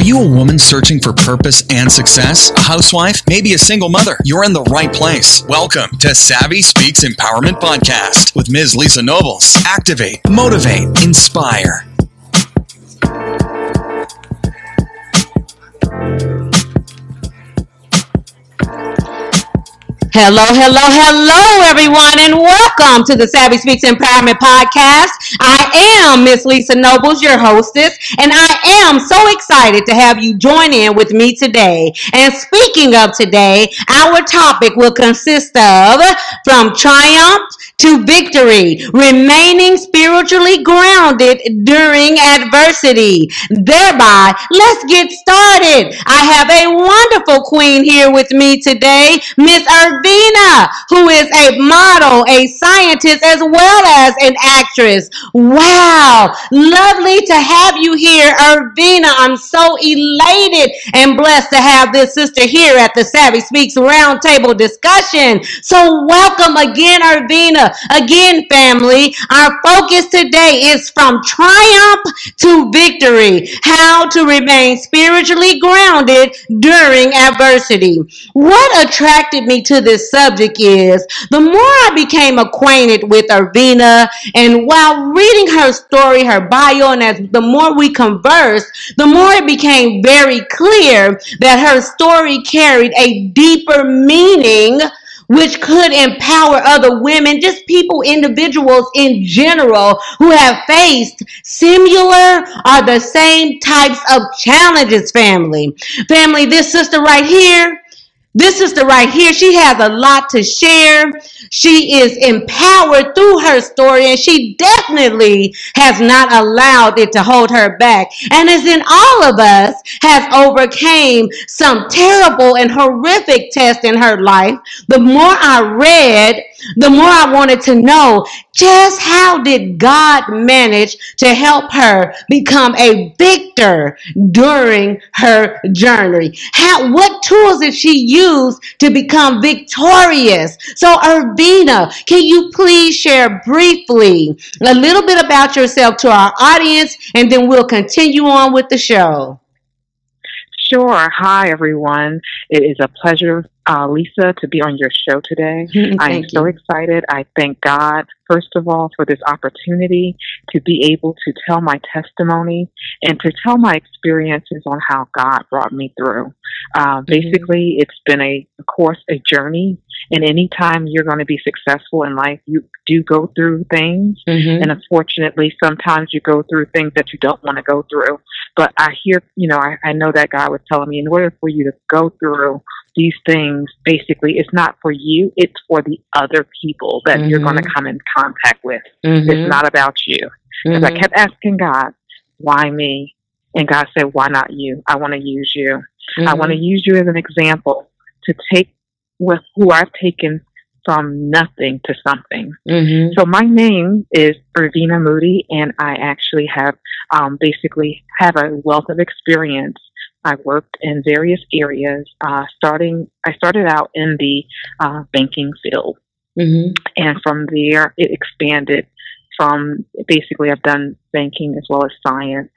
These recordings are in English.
Are you a woman searching for purpose and success? A housewife? Maybe a single mother? You're in the right place. Welcome to Savvy Speaks Empowerment Podcast with Ms. Lisa Nobles. Activate, motivate, inspire. Hello, hello, hello, everyone, and welcome to the Savvy Speaks Empowerment Podcast. I am Miss Lisa Nobles, your hostess, and I am so excited to have you join in with me today. And speaking of today, our topic will consist of from triumph to victory, remaining spiritually grounded during adversity. Thereby, let's get started. I have a wonderful queen here with me today, Miss Irvina, who is a model, a scientist, as well as an actress. Wow, lovely to have you here, Irvina. I'm so elated and blessed to have this sister here at the Savvy Speaks Roundtable discussion. So, welcome again, Irvina. Again, family, our focus today is from triumph to victory. How to remain spiritually grounded during adversity. What attracted me to this subject is the more I became acquainted with Irvina, and while reading her story, her bio, and as the more we conversed, the more it became very clear that her story carried a deeper meaning which could empower other women, just people, individuals in general who have faced similar or the same types of challenges, family. Family, this sister right here, this sister right here, she has a lot to share. She is empowered through her story, and she definitely has not allowed it to hold her back. And as in all of us, has overcame some terrible and horrific test in her life. The more I read, the more I wanted to know just how did God manage to help her become a victor during her journey? How what tools did she use to become victorious? So Irvina, can you please share briefly a little bit about yourself to our audience and then we'll continue on with the show. Sure. Hi, everyone. It is a pleasure, uh, Lisa, to be on your show today. I am so excited. I thank God, first of all, for this opportunity to be able to tell my testimony and to tell my experiences on how God brought me through. Uh, basically, mm-hmm. it's been a, of course, a journey. And anytime you're going to be successful in life, you do go through things. Mm-hmm. And unfortunately, sometimes you go through things that you don't want to go through. But I hear, you know, I, I know that God was telling me in order for you to go through these things, basically, it's not for you, it's for the other people that mm-hmm. you're going to come in contact with. Mm-hmm. It's not about you. Because I mm-hmm. kept asking God, why me? And God said, why not you? I want to use you. I want to mm-hmm. use you as an example to take with who I've taken from nothing to something. Mm-hmm. So my name is Irvina Moody, and I actually have um, basically have a wealth of experience. I worked in various areas. Uh, starting, I started out in the uh, banking field, mm-hmm. and from there it expanded. From basically, I've done banking as well as science,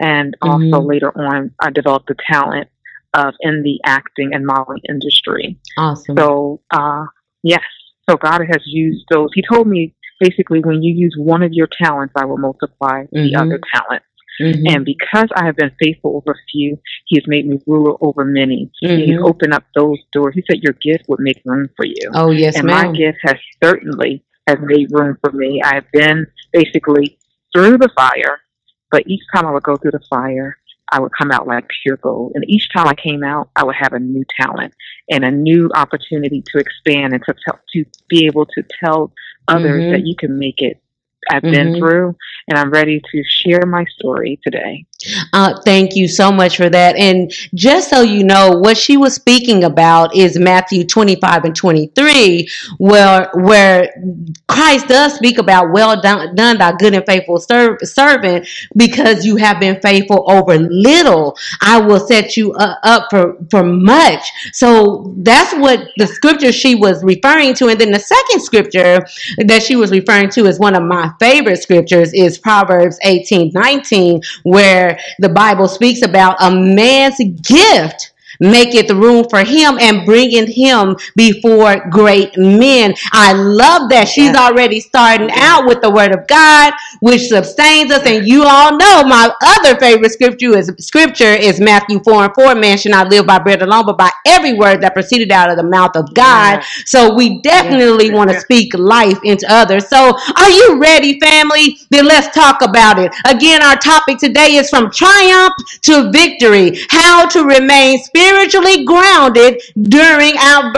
and mm-hmm. also later on, I developed the talent of in the acting and modeling industry. Awesome. So, uh, yes, so God has used those. He told me basically, when you use one of your talents, I will multiply mm-hmm. the other talent. Mm-hmm. And because I have been faithful over a few, He has made me ruler over many. Mm-hmm. He's opened up those doors. He said, "Your gift would make room for you." Oh yes, and ma'am. my gift has certainly has made room for me. I have been basically through the fire, but each time I would go through the fire, I would come out like pure gold. And each time I came out, I would have a new talent and a new opportunity to expand and to tell, to be able to tell others mm-hmm. that you can make it. I've mm-hmm. been through, and I'm ready to share my story today. Uh, thank you so much for that. And just so you know, what she was speaking about is Matthew 25 and 23, where where Christ does speak about well done, done thy good and faithful serv- servant, because you have been faithful over little, I will set you uh, up for for much. So that's what the scripture she was referring to, and then the second scripture that she was referring to is one of my favorite scriptures is Proverbs 18 19, where the Bible speaks about a man's gift maketh room for him and bringing him before great men. I love that she's yes. already starting out with the word of God, which sustains us. And you all know my other favorite scripture is scripture is Matthew 4 and 4. Man should not live by bread alone, but by every word that proceeded out of the mouth of God. Yes. So we definitely want to speak life into others. So are you ready, family? Then let's talk about it. Again, our topic today is from triumph to victory. How to remain spiritual spiritually grounded during our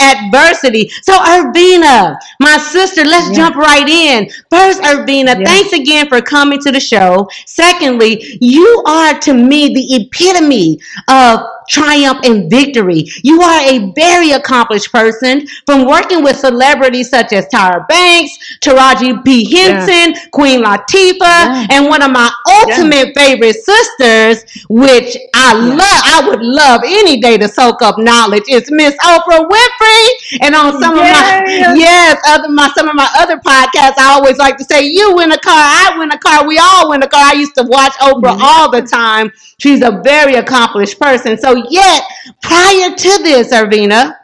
adversity. So, Irvina, my sister, let's yeah. jump right in. First, Irvina, yeah. thanks again for coming to the show. Secondly, you are to me the epitome of triumph and victory. You are a very accomplished person from working with celebrities such as Tyra Banks, Taraji P. Henson, yeah. Queen Latifah, yeah. and one of my ultimate yeah. favorite sisters, which I love, I would love any day to soak up knowledge, is Miss Oprah Winfrey. And on some of my yes, other my some of my other podcasts, I always like to say, you win a car, I win a car, we all win a car. I used to watch Oprah all the time. She's a very accomplished person. So yet, prior to this, Irvina,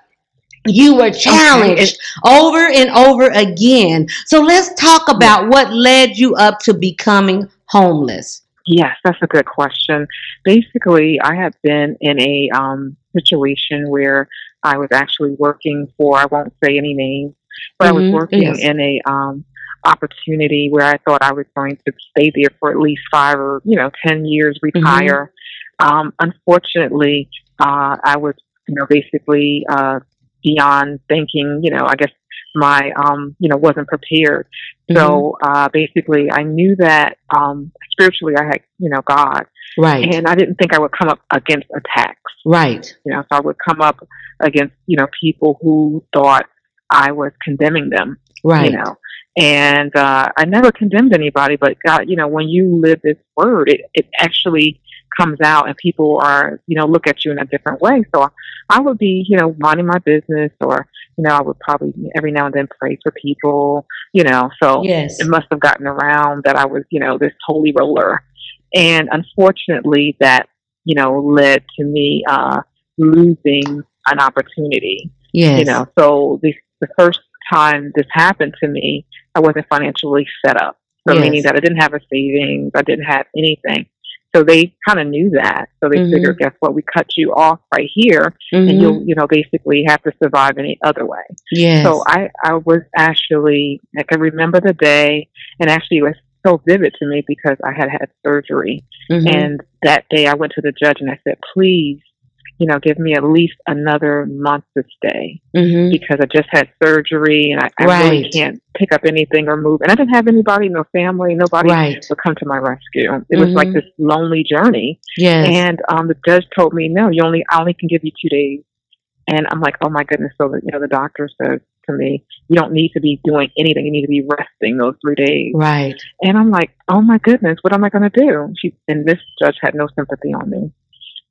you were challenged okay. over and over again. So let's talk about what led you up to becoming homeless. Yes, that's a good question. Basically, I have been in a um, situation where I was actually working for, I won't say any names, but mm-hmm. I was mm-hmm. working yes. in a um, opportunity where I thought I was going to stay there for at least five or, you know, 10 years, mm-hmm. retire. Mm-hmm. Um, unfortunately, uh, I was, you know, basically uh, beyond thinking, you know, I guess my, um, you know, wasn't prepared. Mm-hmm. So uh, basically, I knew that um, spiritually I had, you know, God. Right. And I didn't think I would come up against attacks. Right. You know, so I would come up against, you know, people who thought I was condemning them. Right. You know, and uh, I never condemned anybody, but God, you know, when you live this word, it, it actually comes out and people are, you know, look at you in a different way. So I would be, you know, minding my business or, you know, I would probably every now and then pray for people, you know, so yes. it must have gotten around that I was, you know, this holy roller. And unfortunately that, you know, led to me, uh, losing an opportunity. Yes. You know, so the, the first time this happened to me, I wasn't financially set up. So yes. meaning that I didn't have a savings, I didn't have anything. So they kind of knew that. So they mm-hmm. figured, guess what? We cut you off right here, mm-hmm. and you'll, you know, basically have to survive any other way. Yes. So I, I was actually, I can remember the day, and actually it was so vivid to me because I had had surgery, mm-hmm. and that day I went to the judge and I said, please you know, give me at least another month to stay mm-hmm. because I just had surgery and I, I right. really can't pick up anything or move. And I didn't have anybody, no family, nobody right. to come to my rescue. It mm-hmm. was like mm-hmm. this lonely journey. Yes. And um, the judge told me, no, you only, I only can give you two days. And I'm like, oh my goodness. So, the, you know, the doctor says to me, you don't need to be doing anything. You need to be resting those three days. Right. And I'm like, oh my goodness, what am I going to do? She, and this judge had no sympathy on me.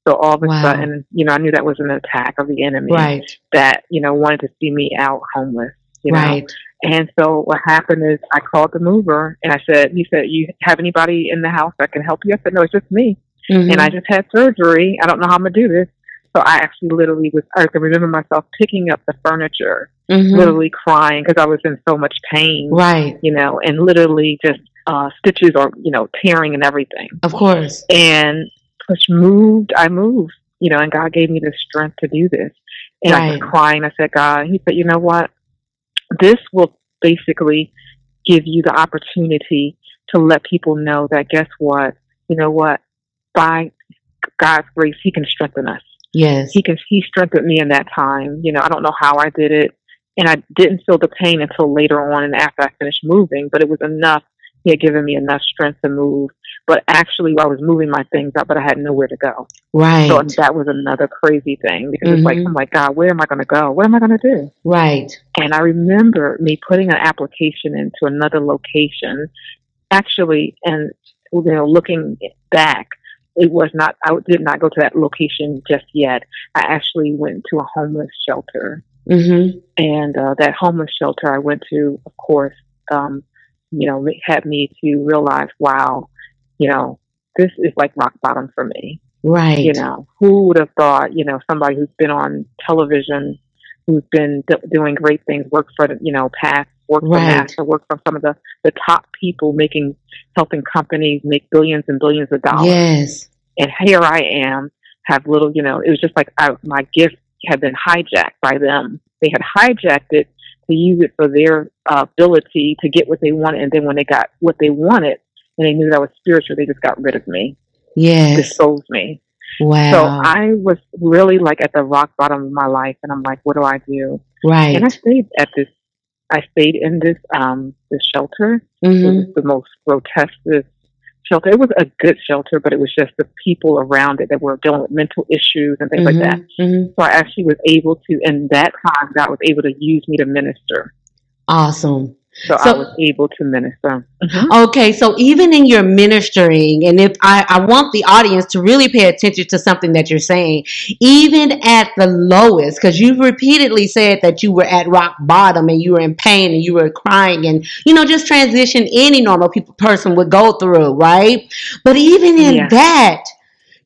So all of a wow. sudden, you know, I knew that was an attack of the enemy right. that, you know, wanted to see me out homeless. You know? And so what happened is I called the mover and I said, he said, you have anybody in the house that can help you? I said, no, it's just me. Mm-hmm. And I just had surgery. I don't know how I'm going to do this. So I actually literally was, I can remember myself picking up the furniture, mm-hmm. literally crying because I was in so much pain. Right. You know, and literally just uh, stitches or, you know, tearing and everything. Of course. And push moved, I moved, you know, and God gave me the strength to do this. And right. I was crying. I said, God, He said, you know what? This will basically give you the opportunity to let people know that guess what? You know what? By God's grace, He can strengthen us. Yes. He can, He strengthened me in that time. You know, I don't know how I did it. And I didn't feel the pain until later on and after I finished moving, but it was enough. He had given me enough strength to move but actually I was moving my things up, but I had nowhere to go. Right. So that was another crazy thing because mm-hmm. it's like, mm-hmm. oh my God, where am I going to go? What am I going to do? Right. And I remember me putting an application into another location, actually, and you know, looking back, it was not. I did not go to that location just yet. I actually went to a homeless shelter, mm-hmm. and uh, that homeless shelter I went to, of course, um, you know, had me to realize, wow, you know, this is like rock bottom for me. Right. You know, who would have thought, you know, somebody who's been on television, who's been d- doing great things, worked for, you know, past, worked right. for NASA, worked for some of the, the top people making, helping companies make billions and billions of dollars. Yes. And here I am, have little, you know, it was just like I, my gift had been hijacked by them. They had hijacked it to use it for their uh, ability to get what they wanted. And then when they got what they wanted and they knew that I was spiritual, they just got rid of me. Yes. Disposed me. Wow. So I was really like at the rock bottom of my life and I'm like, what do I do? Right. And I stayed at this I stayed in this um this shelter. Mm-hmm. It was the most grotesque shelter. It was a good shelter, but it was just the people around it that were dealing with mental issues and things mm-hmm. like that. Mm-hmm. So I actually was able to, in that time, God was able to use me to minister. Awesome. So, so, I was able to minister. Mm-hmm. Okay, so even in your ministering, and if I, I want the audience to really pay attention to something that you're saying, even at the lowest, because you've repeatedly said that you were at rock bottom and you were in pain and you were crying and, you know, just transition any normal people, person would go through, right? But even in yeah. that,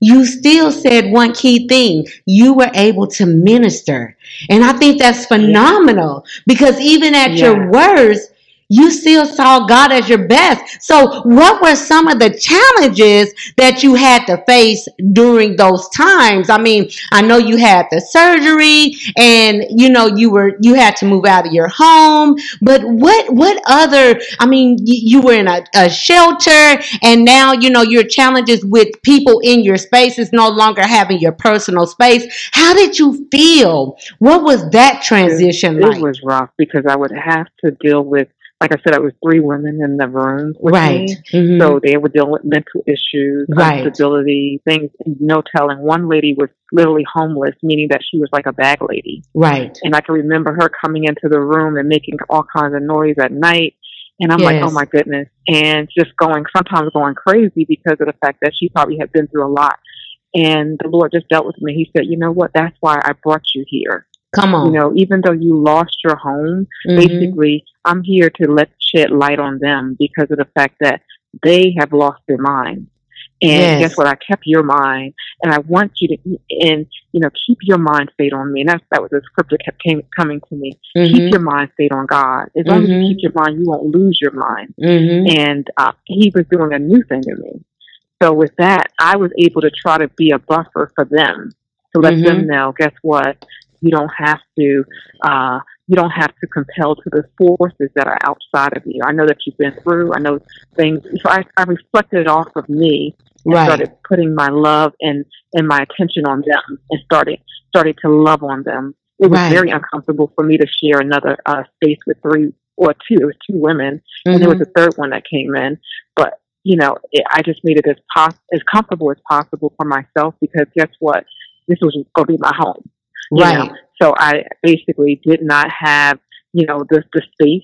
you still said one key thing. You were able to minister. And I think that's phenomenal because even at yeah. your worst, you still saw God as your best. So, what were some of the challenges that you had to face during those times? I mean, I know you had the surgery and you know you were you had to move out of your home, but what what other I mean, you, you were in a, a shelter and now you know your challenges with people in your space is no longer having your personal space. How did you feel? What was that transition it, like? It was rough because I would have to deal with like I said, I was three women in the room with right. me. Mm-hmm. So they were dealing with mental issues, right. instability, things, no telling. One lady was literally homeless, meaning that she was like a bag lady. Right. And I can remember her coming into the room and making all kinds of noise at night. And I'm yes. like, oh my goodness. And just going, sometimes going crazy because of the fact that she probably had been through a lot. And the Lord just dealt with me. He said, you know what? That's why I brought you here. Come on. You know, even though you lost your home, Mhm. basically, I'm here to let shed light on them because of the fact that they have lost their mind. And Yes. guess what? I kept your mind, and I want you to, and you know, keep your mind stayed on me. And that's that was the scripture kept came, coming to me. Mhm. Keep your mind stayed on God. As long as Mhm. you keep your mind, you won't lose your mind. Mhm. And uh, He was doing a new thing to me. So with that, I was able to try to be a buffer for them to let Mhm. them know. Guess what? You don't have to. Uh, you don't have to compel to the forces that are outside of you. I know that you've been through. I know things. So I, I reflected it off of me and Right. started putting my love and and my attention on them and started started to love on them. It was Right. very uncomfortable for me to share another uh, space with three or two. It was two women, and there was Mhm. a third one that came in. But you know, it, I just made it as pos- as comfortable as possible for myself because guess what? This was going to be my home. Right. know? So I basically did not have, you know, the the space.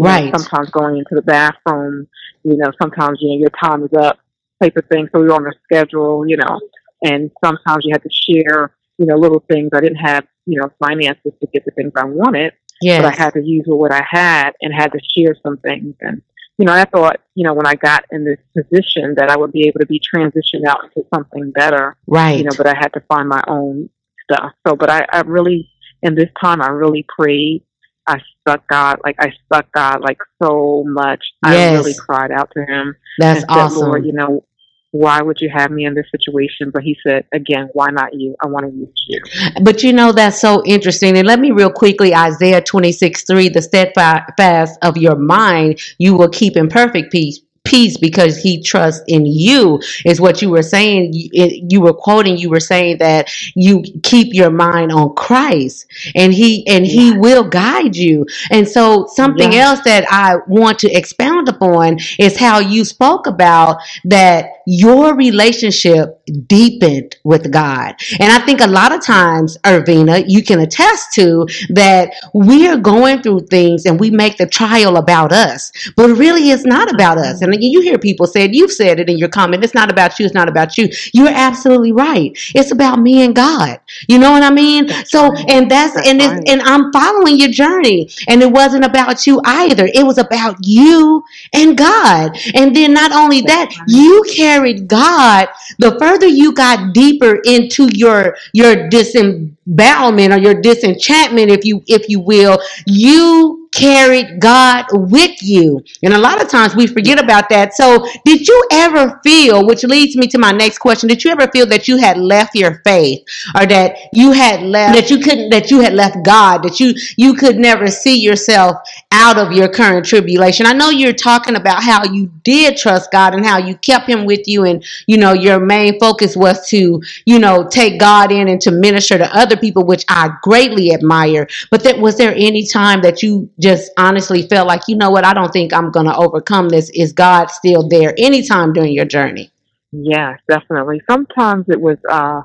You know, Right. sometimes going into the bathroom, you know, sometimes you know your time is up, type of thing. So we were on a schedule, you know, and sometimes you had to share, you know, little things. I didn't have, you know, finances to get the things I wanted, Yes. but I had to use what I had and had to share some things. And you know, I thought, you know, when I got in this position that I would be able to be transitioned out into something better right. you know, but I had to find my own stuff. So, but I, I really, in this time, I really prayed. I stuck God, like I stuck God, like so much. I really cried out to Him That's said, awesome. Lord, you know, why would you have me in this situation? But He said, again, why not you? I want to use you. But you know, that's so interesting. And let me real quickly Isaiah 26 3, the steadfast of your mind, you will keep in perfect peace. Peace because he trusts in you is what you were saying. You, were quoting. You were saying that you keep your mind on Christ, and he and he will guide you. And so, something Yeah. else that I want to expound upon is how you spoke about that your relationship deepened with God. And I think a lot of times, Irvina, you can attest to that we are going through things and we make the trial about us, but really it's not about us. And You hear people say it, you've said it in your comment. It's not about you, it's not about you. You're absolutely right. It's about me and God. You know what I mean? That's so right. and that's, that's and right. and I'm following your journey. And it wasn't about you either. It was about you and God. And then not only that, you carried God. The further you got deeper into your your disembowelment or your disenchantment, if you if you will, you carried God with you. And a lot of times we forget about that. So, did you ever feel, which leads me to my next question, did you ever feel that you had left your faith or that you had left that you couldn't that you had left God, that you you could never see yourself out of your current tribulation? I know you're talking about how you did trust God and how you kept him with you and you know your main focus was to, you know, take God in and to minister to other people, which I greatly admire. But that was there any time that you just honestly felt like, you know what, I don't think I'm going to overcome this. Is God still there anytime during your journey? Yeah, definitely. Sometimes it was uh,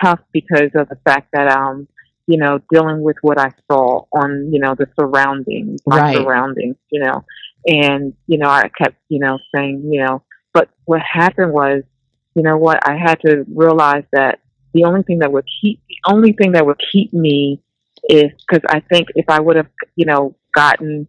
tough because of the fact that, um, you know, dealing with what I saw on, you know, the surroundings, my right. surroundings, you know, and, you know, I kept, you know, saying, you know, but what happened was, you know what, I had to realize that the only thing that would keep, the only thing that would keep me is because I think if I would have, you know, gotten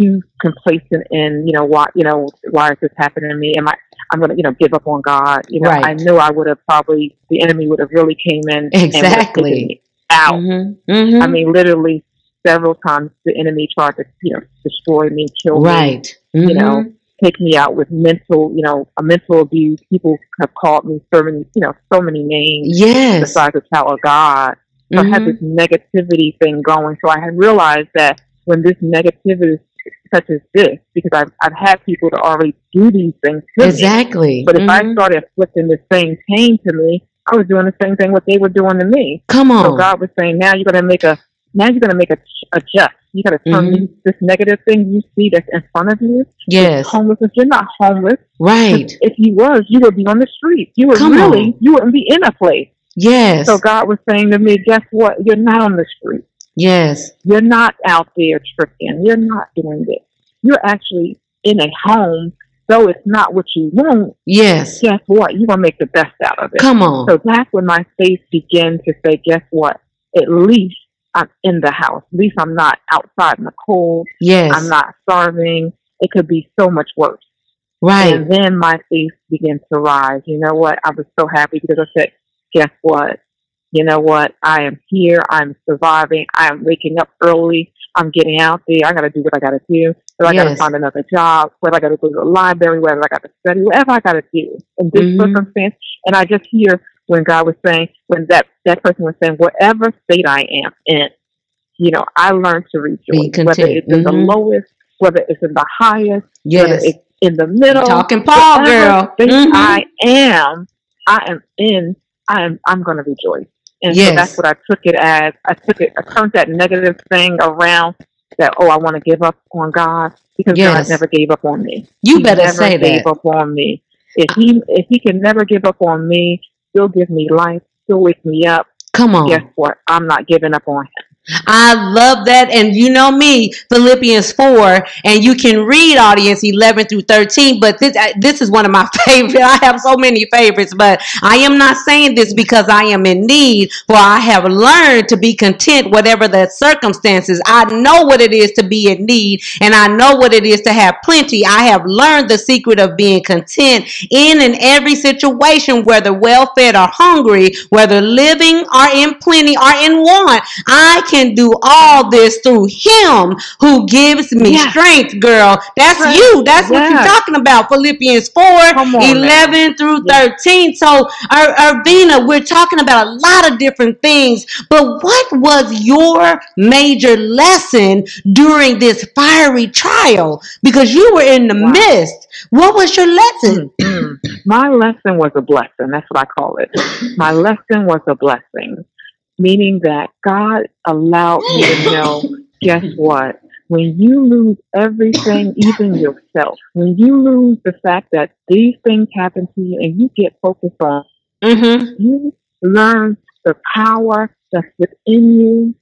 too complacent in, you know, why, you know, why is this happening to me? Am I, I'm going to, you know, give up on God? You know, right. I knew I would have probably, the enemy would have really came in exactly out. Mm-hmm. Mm-hmm. I mean, literally several times the enemy tried to, you know, destroy me, kill right. me, mm-hmm. you know, take me out with mental, you know, a mental abuse. People have called me so many, you know, so many names. Yes. Besides the child of God. So mm-hmm. I had mm-hmm. this negativity thing going. So I had realized that when this negativity such as this, because I've, I've had people to already do these things exactly. Me. But if mm-hmm. I started inflicting the same pain to me, I was doing the same thing what they were doing to me. Come on. So God was saying, now you're going to make a, now you're going to make a adjust. You got to turn mm-hmm. this negative thing you see that's in front of you. Yes. Homelessness. You're not homeless. Right. If you was, you would be on the street. You would Come really, on. you wouldn't be in a place. Yes. So God was saying to me, guess what? You're not on the street. Yes. You're not out there tripping. You're not doing this. You're actually in a home, though it's not what you want. Yes. Guess what? You're to make the best out of it. Come on. So that's when my faith began to say, guess what? At least I'm in the house. At least I'm not outside in the cold. Yes. I'm not starving. It could be so much worse. Right. And then my faith began to rise. You know what? I was so happy because I said, guess what? You know what? I am here. I'm surviving. I am waking up early. I'm getting out there. I got to do what I got to do. Whether yes. I got to find another job, whether I got to go to the library, whether I got to study, whatever I got to do in this mm-hmm. circumstance. And I just hear when God was saying, when that, that person was saying, whatever state I am in, you know, I learned to rejoice, whether it's mm-hmm. in the mm-hmm. lowest, whether it's in the highest, yes. whether it's in the middle. Talking Paul, girl. Mm-hmm. I am, I am in, I am, I'm going to rejoice. And yes. so that's what I took it as. I took it, I turned that negative thing around that, oh, I want to give up on God because yes. God never gave up on me. You he better never say gave that. up on me. If he, if he can never give up on me, he'll give me life, he'll wake me up. Come on. Guess what? I'm not giving up on him. I love that. And you know me, Philippians 4, and you can read audience 11 through 13, but this, this is one of my favorite. I have so many favorites, but I am not saying this because I am in need, for I have learned to be content, whatever the circumstances. I know what it is to be in need, and I know what it is to have plenty. I have learned the secret of being content in and every situation, whether well fed or hungry, whether living or in plenty or in want. I can do all this through him who gives me strength, girl. That's you. That's what you're talking about. Philippians 4, on, 11 man. through yeah. 13. So, Irvina, we're talking about a lot of different things, but what was your major lesson during this fiery trial? Because you were in the wow. midst. What was your lesson? Mm-hmm. My lesson was a blessing. That's what I call it. My lesson was a blessing meaning that God allowed me to know guess what? When you lose everything, even yourself, when you lose the fact that these things happen to you and you get focused on, mm-hmm. you learn the power that's within you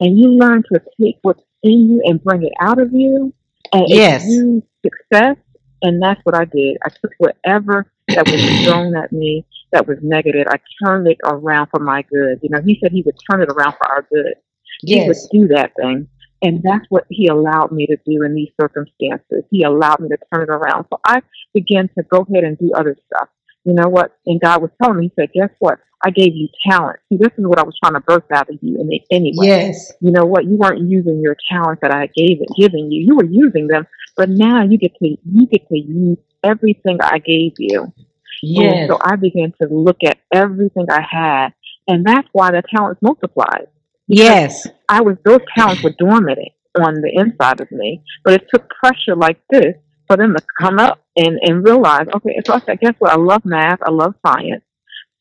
and you learn to take what's in you and bring it out of you and yes. use success And that's what I did. I took whatever that was thrown at me that was negative, I turned it around for my good. You know, he said he would turn it around for our good. Yes. He would do that thing. And that's what he allowed me to do in these circumstances. He allowed me to turn it around. So I began to go ahead and do other stuff. You know what? And God was telling me, He said, guess what? I gave you talent. See, this is what I was trying to birth out of you. And anyway, yes. you know what? You weren't using your talents that I gave it, giving you. You were using them, but now you get to you get to use everything I gave you. Yes. And so I began to look at everything I had, and that's why the talents multiplied. Yes. I was those talents were dormant on the inside of me, but it took pressure like this for them to come up and and realize, okay, so I said, guess what? I love math, I love science,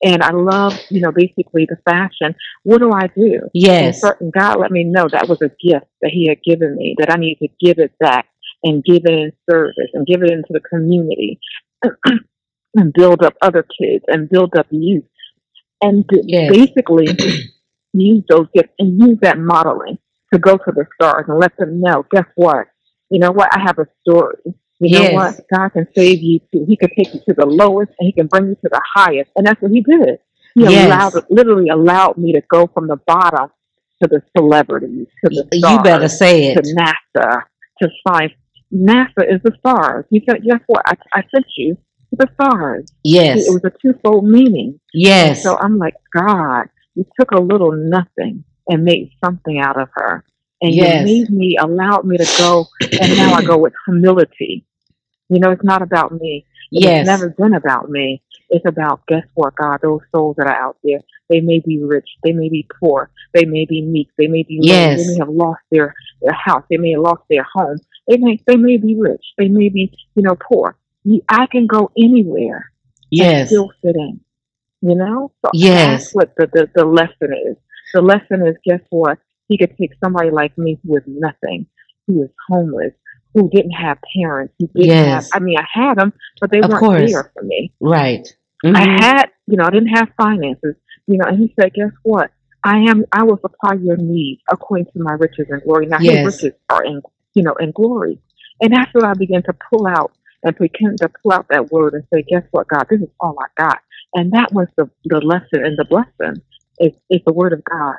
and I love, you know, basically the fashion. What do I do? Yes. And God let me know that was a gift that He had given me, that I needed to give it back and give it in service and give it into the community and build up other kids and build up youth. And yes. basically use those gifts and use that modeling to go to the stars and let them know, guess what? You know what? I have a story. You yes. know what? God can save you too. He can take you to the lowest and he can bring you to the highest. And that's what he did. He yes. allowed literally allowed me to go from the bottom to the celebrities, to the stars, You better say it. To NASA, to science. NASA is the stars. He said, guess what? I, I sent you to the stars. Yes. It was a twofold meaning. Yes. And so I'm like, God, you took a little nothing and made something out of her. And yes. you made me, allowed me to go, and now I go with humility. You know, it's not about me. Yes. It's never been about me. It's about, guess what, God, those souls that are out there, they may be rich, they may be poor, they may be meek, they may be yes. low, they may have lost their, their house, they may have lost their home, they may, they may be rich, they may be, you know, poor. I can go anywhere yes. and still fit in. You know? So yes. that's what the, the, the lesson is. The lesson is guess what? He could take somebody like me who is nothing, who is homeless, who didn't have parents, who didn't yes. have I mean I had them, but they of weren't course. there for me. Right. Mm-hmm. I had you know, I didn't have finances. You know, and he said, Guess what? I am I will supply your needs according to my riches and glory. Now yes. his riches are in you know, in glory. And that's I began to pull out and begin to pull out that word and say, Guess what, God, this is all I got. And that was the, the lesson and the blessing. It's, it's the word of God.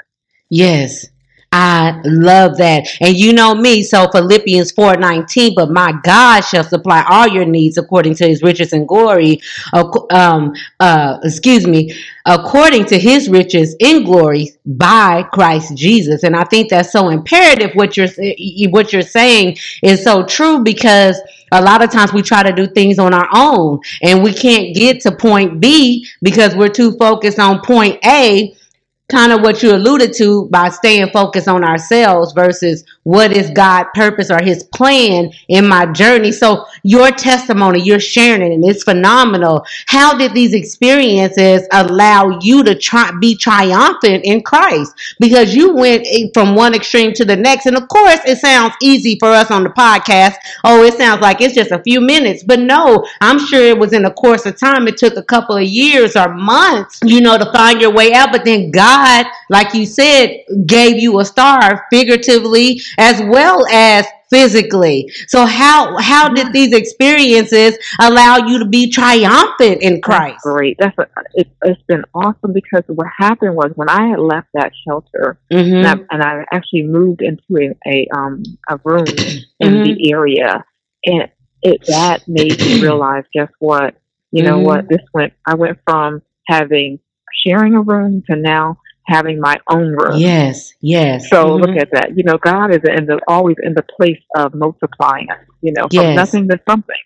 Yes. I love that. And you know me, so Philippians 4:19, but my God shall supply all your needs according to his riches and glory. Um, uh, excuse me, according to his riches in glory by Christ Jesus. And I think that's so imperative what you're what you're saying is so true because a lot of times we try to do things on our own and we can't get to point B because we're too focused on point A kind of what you alluded to by staying focused on ourselves versus what is God purpose or his plan in my journey. So your testimony, you're sharing it and it's phenomenal. How did these experiences allow you to try be triumphant in Christ? Because you went from one extreme to the next. And of course, it sounds easy for us on the podcast. Oh, it sounds like it's just a few minutes. But no, I'm sure it was in the course of time. It took a couple of years or months, you know, to find your way out. But then God God, like you said, gave you a star figuratively as well as physically. So how how did these experiences allow you to be triumphant in Christ? That's great. That's a, it, has been awesome because what happened was when I had left that shelter mm-hmm. and, I, and, I, actually moved into a a, um, a room in mm-hmm. the area, and it that made me realize, guess what? You know mm-hmm. what? This went. I went from having sharing a room to now having my own room. Yes, yes. So mm-hmm. look at that. You know, God is in the always in the place of multiplying us. You know, from nothing to something.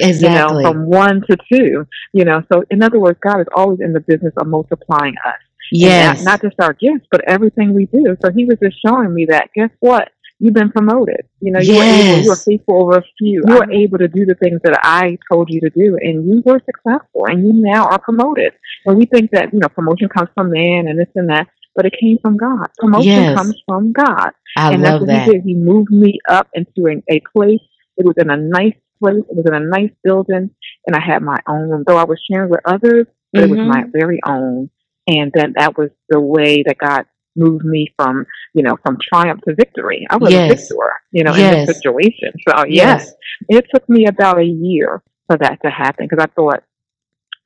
Exactly. You know, from one to two. You know, so in other words, God is always in the business of multiplying us. Yes. Not, not just our gifts, but everything we do. So He was just showing me that. Guess what? You've been promoted. You know, you yes. were able, you were faithful over a few. You were able to do the things that I told you to do, and you were successful, and you now are promoted. And we think that you know promotion comes from man and this and that, but it came from God. Promotion yes. comes from God, I and love that's what that. He did. He moved me up into a, a place. It was in a nice place. It was in a nice building, and I had my own room. Though I was sharing with others, but mm-hmm. it was my mm-hmm. very own. And then that was the way that God move me from, you know, from triumph to victory. I was yes. a victor, you know, yes. in this situation. So yes, yes, it took me about a year for that to happen because I thought,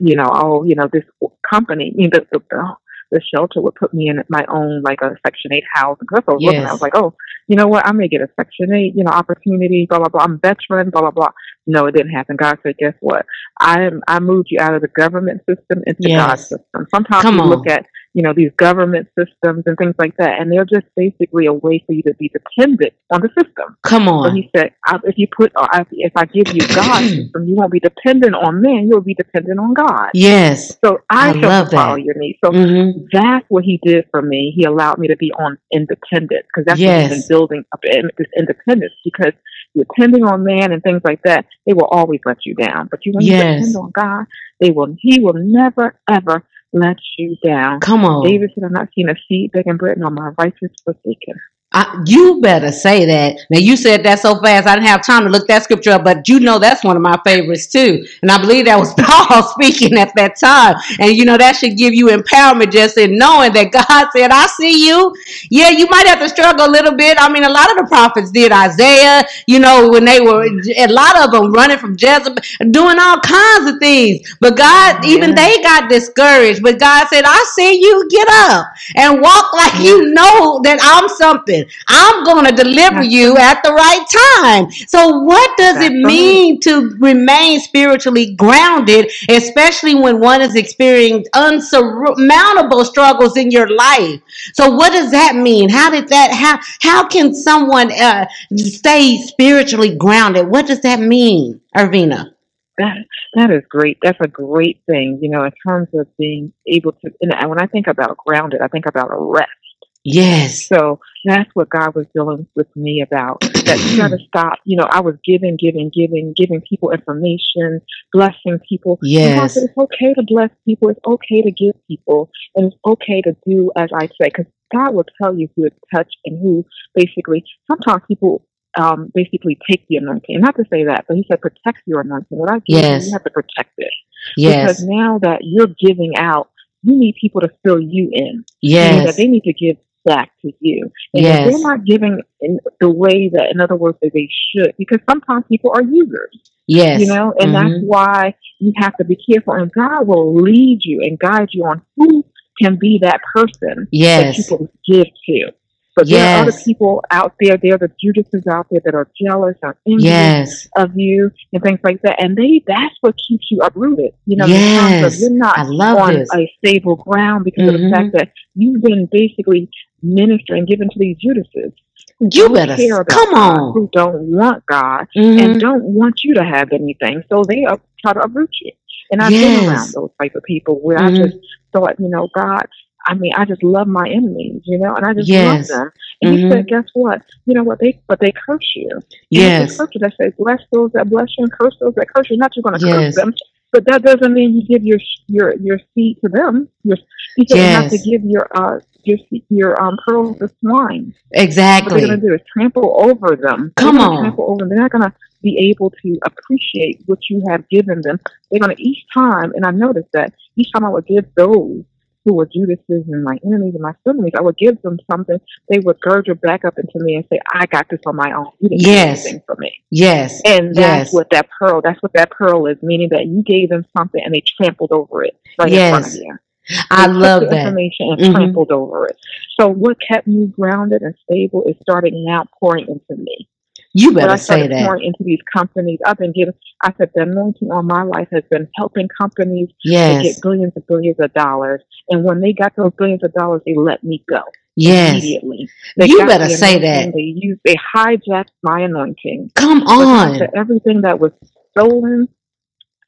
you know, oh, you know, this company, you know, the, the, the shelter would put me in my own like a Section Eight house. Because I was looking, I was like, oh, you know what? I may get a Section Eight, you know, opportunity. Blah blah blah. I'm veteran. Blah blah blah. No, it didn't happen. God said, guess what? I I moved you out of the government system into yes. God's system. Sometimes Come we on. look at you know, these government systems and things like that. And they're just basically a way for you to be dependent on the system. Come on. So he said, if you put, if I give you God's system, you won't be dependent on man, you'll be dependent on God. Yes. So I, I love follow your needs. So mm-hmm. that's what he did for me. He allowed me to be on independent because that's yes. what he's been building up in, this independence because depending on man and things like that, they will always let you down. But you when yes. you depend on God, they will he will never ever let you down. Come on. David said, I'm not seeing a seed begging Britain on my righteous forsaken. I, you better say that. Now you said that so fast, I didn't have time to look that scripture up, but you know that's one of my favorites too. And I believe that was Paul speaking at that time. And you know that should give you empowerment just in knowing that God said, "I see you." Yeah, you might have to struggle a little bit. I mean, a lot of the prophets did. Isaiah, you know, when they were a lot of them running from Jezebel, doing all kinds of things. But God, yeah. even they got discouraged. But God said, "I see you. Get up and walk like you know that I'm something." I'm going to deliver you at the right time. So, what does That's it mean to remain spiritually grounded, especially when one is experiencing unsurmountable struggles in your life? So, what does that mean? How did that how how can someone uh, stay spiritually grounded? What does that mean, Irvina? That that is great. That's a great thing, you know, in terms of being able to. And when I think about grounded, I think about a rest. Yes. So that's what God was dealing with me about. That you got to stop. You know, I was giving, giving, giving, giving people information, blessing people. Yes. Said, it's okay to bless people. It's okay to give people, and it's okay to do as I say, because God will tell you who to touch and who basically. Sometimes people um, basically take the anointing. Not to say that, but He said protect your anointing. What I give yes. you, you have to protect it. Yes. Because now that you're giving out, you need people to fill you in. Yes. That they need to give back to you. And yes. they're not giving in the way that, in other words, that they should, because sometimes people are users. Yes. You know, and mm-hmm. that's why you have to be careful. And God will lead you and guide you on who can be that person yes. that you can give to. But yes. there are other people out there, there are the Judases out there that are jealous or envious yes. of you and things like that. And they that's what keeps you uprooted. You know, yes. you're not on this. a stable ground because mm-hmm. of the fact mm-hmm. that you've been basically ministering, given to these Judases. You better come God, on. Who don't want God mm-hmm. and don't want you to have anything, so they up, try to uproot you. And I've yes. been around those type of people where mm-hmm. I just thought, you know, God, I mean, I just love my enemies, you know, and I just yes. love them. And mm-hmm. he said, guess what? You know what? They but they curse you. And yes. They curse you. Bless those that bless you and curse those that curse you. Not you're going to yes. curse them, but that doesn't mean you give your your your seed to them. Your, you yes. have to give your uh your your um pearls of swine. Exactly. What they're going to do is trample over them. Come on. Trample over them. They're not going to be able to appreciate what you have given them. They're going to each time, and I noticed that each time I would give those who were Judases and my enemies and my enemies, I would give them something. They would gurgle back up into me and say, I got this on my own. You didn't yes. do anything for me. Yes. And that's yes. what that pearl, that's what that pearl is, meaning that you gave them something and they trampled over it right yes. in front of you. I love that. Information and mm-hmm. trampled over it. So what kept me grounded and stable is starting now pouring into me. You better say that. Pouring into these companies, I've been giving. I said the anointing on my life has been helping companies yes. get billions and billions of dollars. And when they got those billions of dollars, they let me go. Yes. Immediately. They you better say that. They used. They hijacked my anointing. Come on. Everything that was stolen,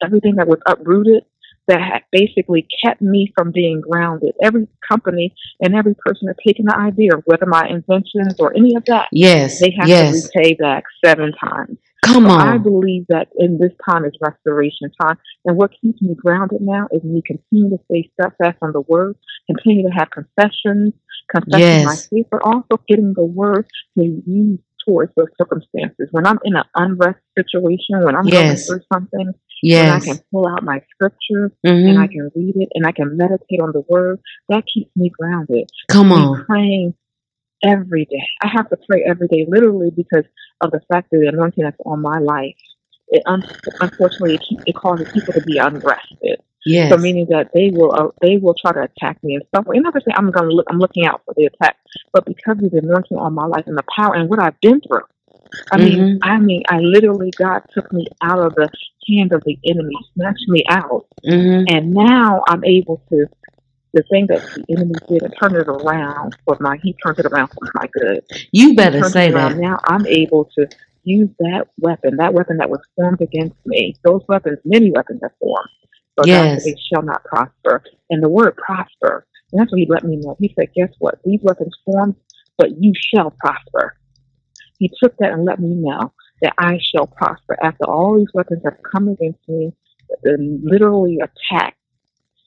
everything that was uprooted, that had basically kept me from being grounded. Every company and every person had taken the idea, whether my inventions or any of that, yes, they have yes. to repay back seven times. Come so on. I believe that in this time is restoration time. And what keeps me grounded now is me continue to stay steadfast on the word, continue to have confessions, confessing yes. my faith, but also getting the word to use towards those circumstances. When I'm in an unrest situation, when I'm yes. going through something, yes. when I can pull out my scripture mm-hmm. and I can read it and I can meditate on the word, that keeps me grounded. Come on. Me praying every day. I have to pray every day, literally, because of the fact that the anointing that's on my life. It un- unfortunately it, it causes people to be unrested. Yes. So meaning that they will uh, they will try to attack me some way. And to I'm going to look I'm looking out for the attack, but because of the anointing on my life and the power and what I've been through. I mean, mm-hmm. I mean, I literally God took me out of the hand of the enemy, snatched me out, mm-hmm. and now I'm able to. The thing that the enemy did and turn it around for my, he turned it around for my good. You better say that. Now I'm able to use that weapon, that weapon that was formed against me. Those weapons, many weapons have formed but yes. they shall not prosper. And the word prosper, and that's what he let me know. He said, guess what? These weapons form, but you shall prosper. He took that and let me know that I shall prosper. After all these weapons have come against me, and literally attacked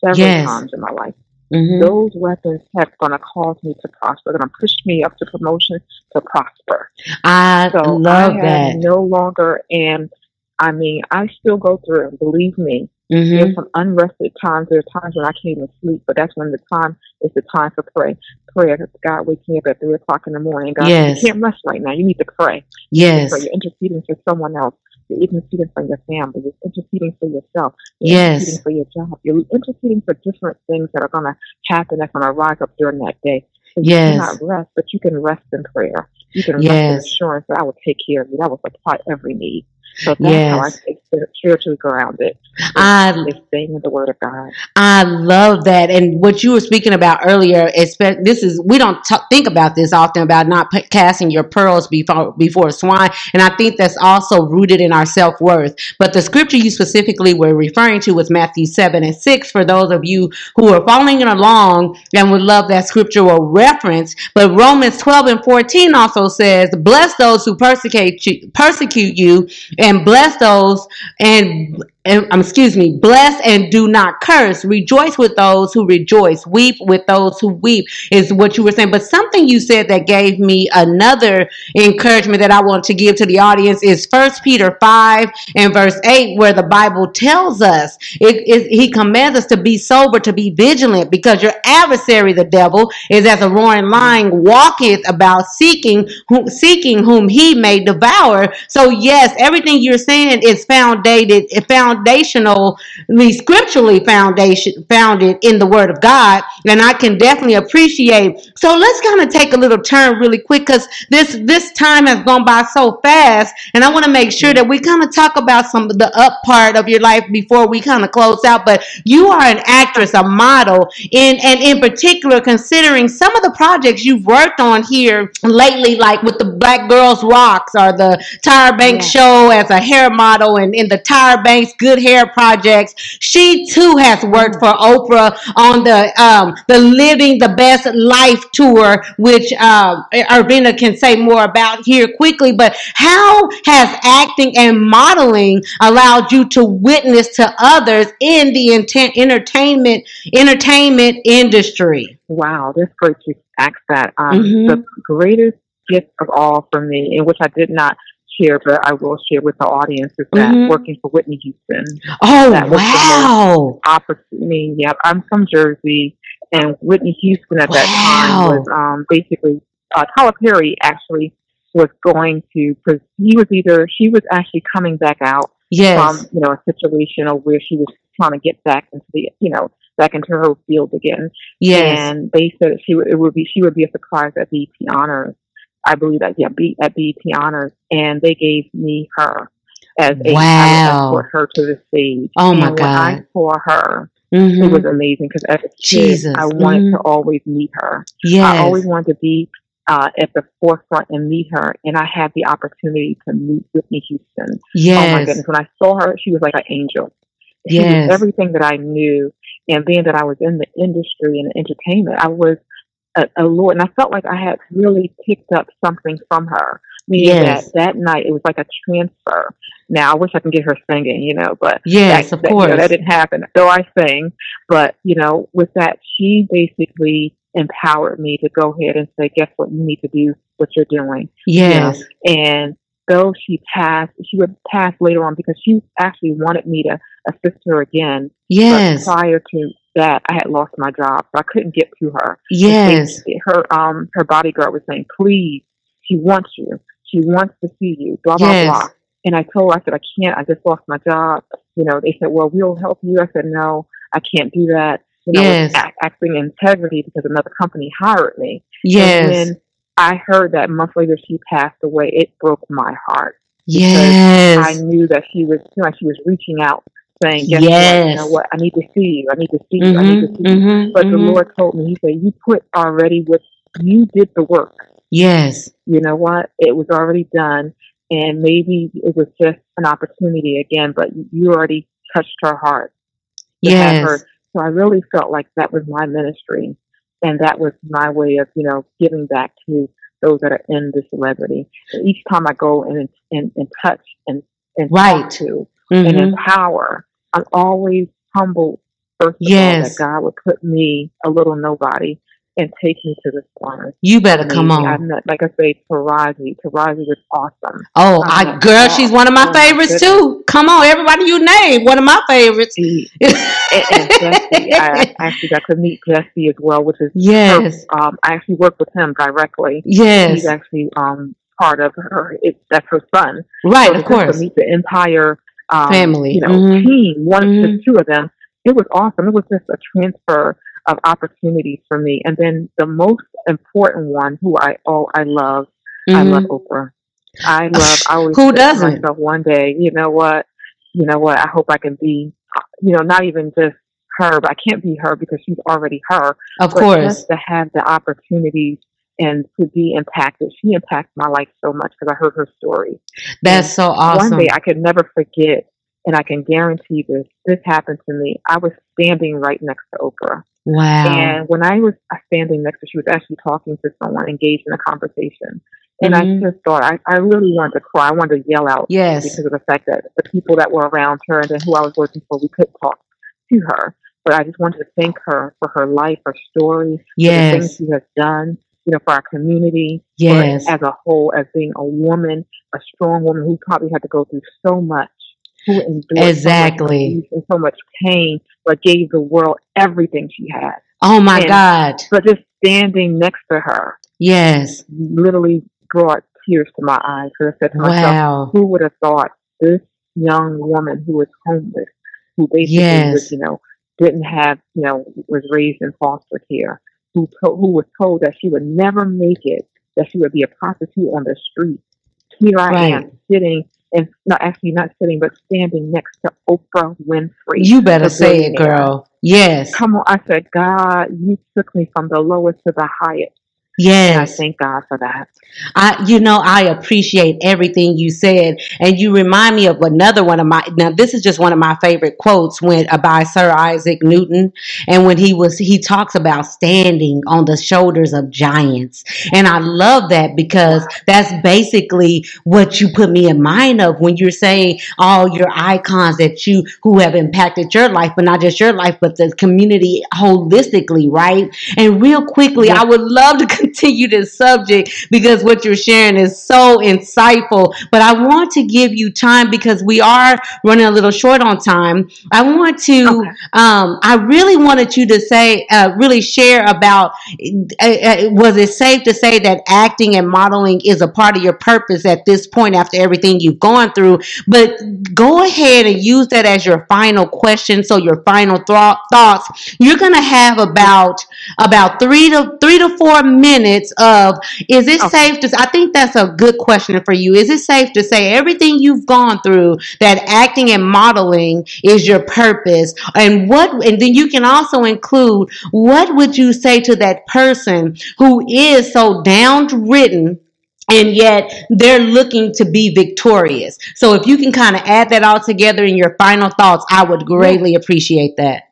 several yes. times in my life. Mm-hmm. Those weapons have going to cause me to prosper. They're going to push me up to promotion to prosper. I so love I that. No longer am. I mean, I still go through it. Believe me, Mm-hmm. There's some unrested times. There are times when I can't even sleep, but that's when the time is the time for pray. Prayer. God wakes me up at three o'clock in the morning. God, yes. you can't rest right now. You need to pray. Yes. You're interceding for someone else. You're interceding for your family. You're interceding for yourself. You're yes. interceding for your job. You're interceding for different things that are going to happen that's going to rise up during that day. So yes. You cannot rest, but you can rest in prayer. You can rest yes. in assurance that I will take care of you. That will supply every need. So that's yes. how I stay spiritually grounded. I staying in the Word of God. I love that, and what you were speaking about earlier. This is we don't t- think about this often about not p- casting your pearls before before swine, and I think that's also rooted in our self worth. But the scripture you specifically were referring to was Matthew seven and six. For those of you who are following along and would love that scriptural reference, but Romans twelve and fourteen also says, "Bless those who persecute you, persecute you." And bless those and and, um, excuse me, bless and do not curse. Rejoice with those who rejoice. Weep with those who weep, is what you were saying. But something you said that gave me another encouragement that I want to give to the audience is First Peter 5 and verse 8, where the Bible tells us it, it, he commands us to be sober, to be vigilant, because your adversary, the devil, is as a roaring lion, walketh about seeking who, seeking whom he may devour. So yes, everything you're saying is founded, found foundationally, scripturally foundation founded in the Word of God, and I can definitely appreciate. So let's kind of take a little turn really quick because this this time has gone by so fast, and I want to make sure that we kind of talk about some of the up part of your life before we kind of close out. But you are an actress, a model, in and in particular, considering some of the projects you've worked on here lately, like with the Black Girls Rocks or the Tyra Banks yeah. show as a hair model, and in the Tyra Banks Good Hair Projects. She too has worked for Oprah on the um, the Living the Best Life tour, which uh, Irvina can say more about here quickly. But how has acting and modeling allowed you to witness to others in the intent entertainment entertainment industry? Wow, that's great to ask that. Um, mm-hmm. The greatest gift of all for me, in which I did not share, but I will share with the audience is that mm-hmm. working for Whitney Houston. Oh, that wow. opportunity. Yeah, I'm from Jersey, and Whitney Houston at wow. that time was um, basically, uh, Tyler Perry actually was going to, because he was either, she was actually coming back out yes. from, you know, a situation of where she was trying to get back into the, you know, back into her field again. Yes. And they said she would, it would be, she would be a surprise at BET Honors. I believe that yeah, B, at BET Honors, and they gave me her as a wow. escort her to the stage. Oh and my God! I saw her. Mm-hmm. It was amazing because as a Jesus. kid, I wanted mm-hmm. to always meet her. Yes. I always wanted to be uh, at the forefront and meet her, and I had the opportunity to meet Whitney Houston. Yes. Oh my goodness! When I saw her, she was like an angel. She yes. was everything that I knew, and being that I was in the industry and entertainment, I was a, a Lord, and I felt like I had really picked up something from her. Meaning yes. that that night it was like a transfer. Now I wish I can get her singing, you know, but yes, that, of that, course, you know, that didn't happen. Though I sing, but you know, with that, she basically empowered me to go ahead and say, guess what? You need to do what you're doing. Yes. You know? And though she passed, she would pass later on because she actually wanted me to assist her again. Yes. Prior to that, I had lost my job, so I couldn't get to her. Yes. Her um her bodyguard was saying, "Please, she wants you. She wants to see you." Blah blah Yes. blah. And I told her, I said, "I can't. I just lost my job." You know, they said, "Well, we'll help you." I said, "No, I can't do that." You know, Yes. I was act- acting integrity because another company hired me. And Yes. when I heard that months later she passed away, it broke my heart. Yes. I knew that she was, you know, she was reaching out, saying, "Guess what? You know what? I need to see you. I need to see you. I need to Mhm, see you." mhm, But the mhm. Lord told me, He said, "You put already what you did the work. Yes. You know what? It was already done, and maybe it was just an opportunity again. But you already touched her heart to have her. Yes. So I really felt like that was my ministry, and that was my way of, you know, giving back to those that are in the celebrity. And each time I go and and, and touch and and Right. talk to and Mhm. empower, I'm always humbled. First of Yes. all, that God would put me, a little nobody, and take me to the stars. You better come Amazing. I on. met, like I say, Taraji. Taraji was awesome. Oh, I I girl, she's one of my Oh, favorites goodness. too. Come on, everybody you name, one of my favorites. And, and Jesse, I actually got to meet Jesse as well, which is yes. her, um, I actually worked with him directly. Yes. He's actually um, part of her. It, that's her son. Right, So of course. To meet the entire um, Family. you know, Mhm. team, one, Mhm. the two of them. It was awesome. It was just a transfer of opportunities for me. And then the most important one, who I oh I love, I love Mhm. Oprah. I love. I always Who doesn't? myself one day, you know what, you know what? I hope I can be, you know, not even just her, but I can't be her because she's already her. Of But course. just to have the opportunities and to be impacted, she impacted my life so much because I heard her story. That's so awesome. One day I could never forget, and I can guarantee this. This happened to me. I was standing right next to Oprah, wow. and when I was uh, standing next to, her, she was actually talking to someone, engaged in a conversation, and Mhm. I just thought I, I really wanted to cry. I wanted to yell out Yes. because of the fact that the people that were around her and then who I was working for, we couldn't talk to her. But I just wanted to thank her for her life, her story, for the things she has done, you know, for our community, Yes. as a whole, as being a woman, a strong woman who probably had to go through so much, who endured so much Exactly. and so much pain, but gave the world everything she had. Oh my And- God. But just standing next to her Yes. literally brought tears to my eyes. Because I said to myself, Wow. who would have thought this young woman who was homeless, who basically Yes. was, you know, didn't have, you know, was raised in foster care, who who was told that she would never make it, that she would be a prostitute on the street. Here I Right. am sitting and not actually not sitting, but standing next to Oprah Winfrey. You better say it, girl. Yes. Come on, I said, God, you took me from the lowest to the highest. And I Yes. thank God for that. I, you know, I appreciate everything you said, and you remind me of another one of my. Now, this is just one of my favorite quotes when uh, by Sir Isaac Newton, and when he was he talks about standing on the shoulders of giants, and I love that because that's basically what you put me in mind of when you're saying all your icons that you who have impacted your life, but not just your life, but the community holistically, right? And real quickly, I would love to continue this subject because what you're sharing is so insightful. But I want to give you time because we are running a little short on time. I want to, Okay. um, I really wanted you to say, uh, really share about uh, uh, was it safe to say that acting and modeling is a part of your purpose at this point after everything you've gone through? But go ahead and use that as your final question. So your final thought thoughts. You're gonna have about about three to three to four minutes of is it Okay. safe to I think that's a good question for you. Is it safe to say everything you've gone through that acting and modeling is your purpose? And what and then you can also include what would you say to that person who is so downridden and yet they're looking to be victorious. So if you can kind of add that all together in your final thoughts, I would greatly appreciate that.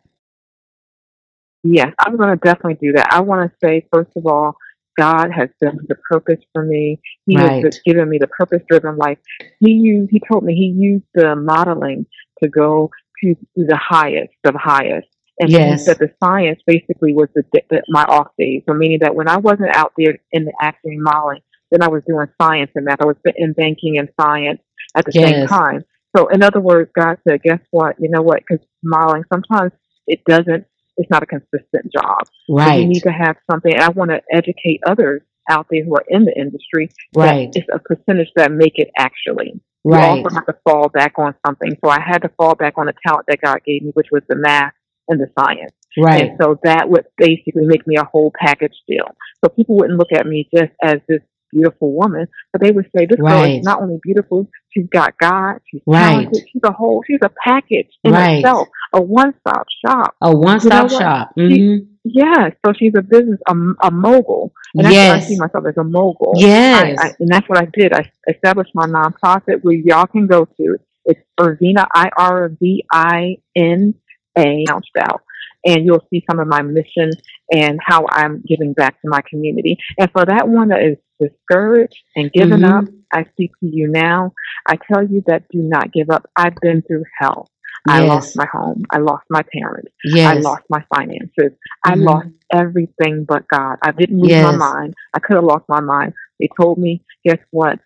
Yes, I'm going to definitely do that. I want to say, first of all, God has been the purpose for me. He Right. has given me the purpose-driven life. He used. He told me he used the modeling to go to the highest of highest, And yes. said the science basically was the, the, my off days. So meaning that when I wasn't out there in the acting modeling, then I was doing science and math. I was in banking and science at the yes. same time. So in other words, God said, guess what? You know what? Because modeling sometimes it doesn't. It's not a consistent job. Right. So you need to have something. And I want to educate others out there who are in the industry. Right. It's a percentage that make it actually. Right. You also have to fall back on something. So I had to fall back on the talent that God gave me, which was the math and the science. Right. And so that would basically make me a whole package deal. So people wouldn't look at me just as this beautiful woman, but they would say, this right. girl is not only beautiful, she's got God, she's right. talented, she's a whole, she's a package in right. itself, a one-stop shop. A one-stop you know shop. Mm-hmm. Yes, so she's a business, a, a mogul. And that's yes. I see myself as a mogul. Yes. I, I, and that's what I did. I established my nonprofit where y'all can go to. It's Irvina, I R V I N A, announced out. And you'll see some of my mission and how I'm giving back to my community. And for that one that is discouraged and given mm-hmm. up, I speak to you now. I tell you that do not give up. I've been through hell. I lost my home. I lost my parents. Yes. I lost my finances. Mm-hmm. I lost everything but God. I didn't lose yes. my mind. I could have lost my mind. They told me, guess what?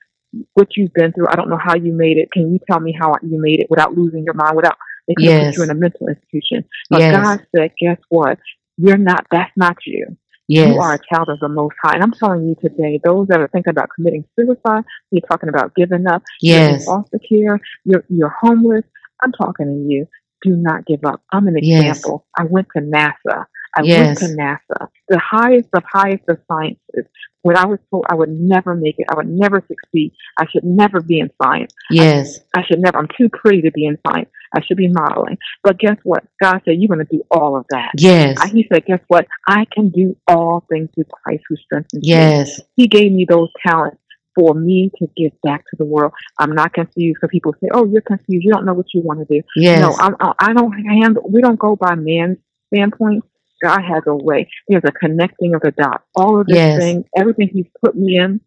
What you've been through, I don't know how you made it. Can you tell me how you made it without losing your mind, without they could yes. put you in a mental institution. But yes. God said, guess what? You're not, that's not you. Yes. You are a child of the Most High. And I'm telling you today, those that are thinking about committing suicide, you're talking about giving up, yes. you're in foster care, you're, you're homeless, I'm talking to you. Do not give up. I'm an example. Yes. I went to NASA. I yes. went to NASA, the highest of highest of sciences. When I was told I would never make it, I would never succeed. I should never be in science. Yes. I, I should never. I'm too pretty to be in science. I should be modeling. But guess what? God said, You're going to do all of that. Yes. I, he said, Guess what? I can do all things through Christ who strengthens me. yes. me. He gave me those talents for me to give back to the world. I'm not confused because people say, "Oh, you're confused. You don't know what you want to do." Yes. No, I'm, uh, I don't handle. We don't go by man's standpoint. God has a way. There's a connecting of the dots. All of this yes. thing, everything He's put me in,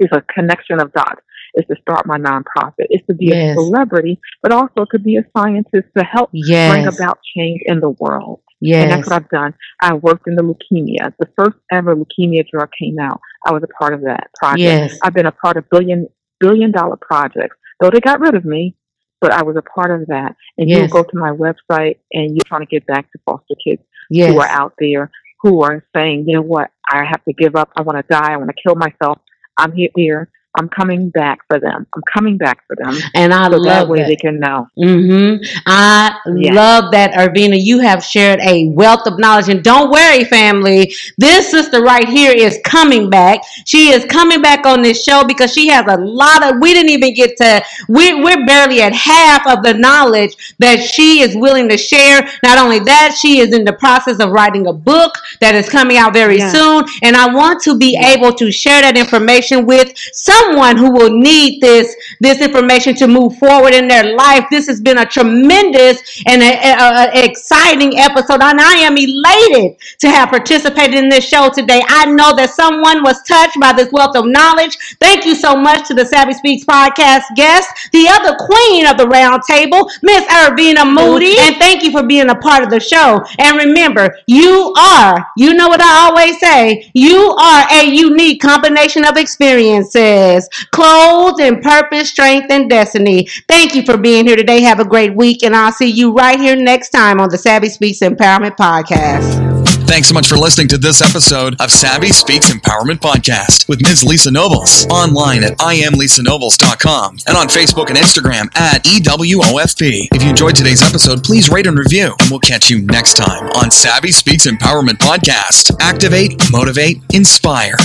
is a connection of dots. Is to start my nonprofit. It's to be yes. a celebrity, but also to be a scientist to help yes. bring about change in the world. Yes. And that's what I've done. I worked in the leukemia. The first ever leukemia drug came out. I was a part of that project. Yes. I've been a part of billion billion dollar projects. Though they got rid of me, but I was a part of that. And yes. you go to my website and you're trying to get back to foster kids yes. who are out there who are saying, you know what, I have to give up. I want to die. I want to kill myself. I'm here I'm coming back for them. I'm coming back for them. And I so love that way that. they can know. Mm-hmm. I yes. love that, Irvina. You have shared a wealth of knowledge. And don't worry, family. This sister right here is coming back. She is coming back on this show because she has a lot of, we didn't even get to, we're, we're barely at half of the knowledge that she is willing to share. Not only that, she is in the process of writing a book that is coming out very yes. soon. And I want to be able to share that information with some someone who will need this this information to move forward in their life. This has been a tremendous and a, a, a exciting episode, and I am elated to have participated in this show today. I know that someone was touched by this wealth of knowledge. Thank you so much to the Savvy Speaks podcast guest, the other queen of the round table, Miss Irvina Moody, and thank you for being a part of the show. And remember, you are, you know what I always say, you are a unique combination of experiences says, clothed in purpose, strength, and destiny. Thank you for being here today. Have a great week, and I'll see you right here next time on the Savvy Speaks Empowerment Podcast. Thanks so much for listening to this episode of Savvy Speaks Empowerment Podcast with Ms. Lisa Nobles. Online at IamLisaNobles.com and on Facebook and Instagram at EWOFP. If you enjoyed today's episode, please rate and review, and we'll catch you next time on Savvy Speaks Empowerment Podcast. Activate, motivate, inspire.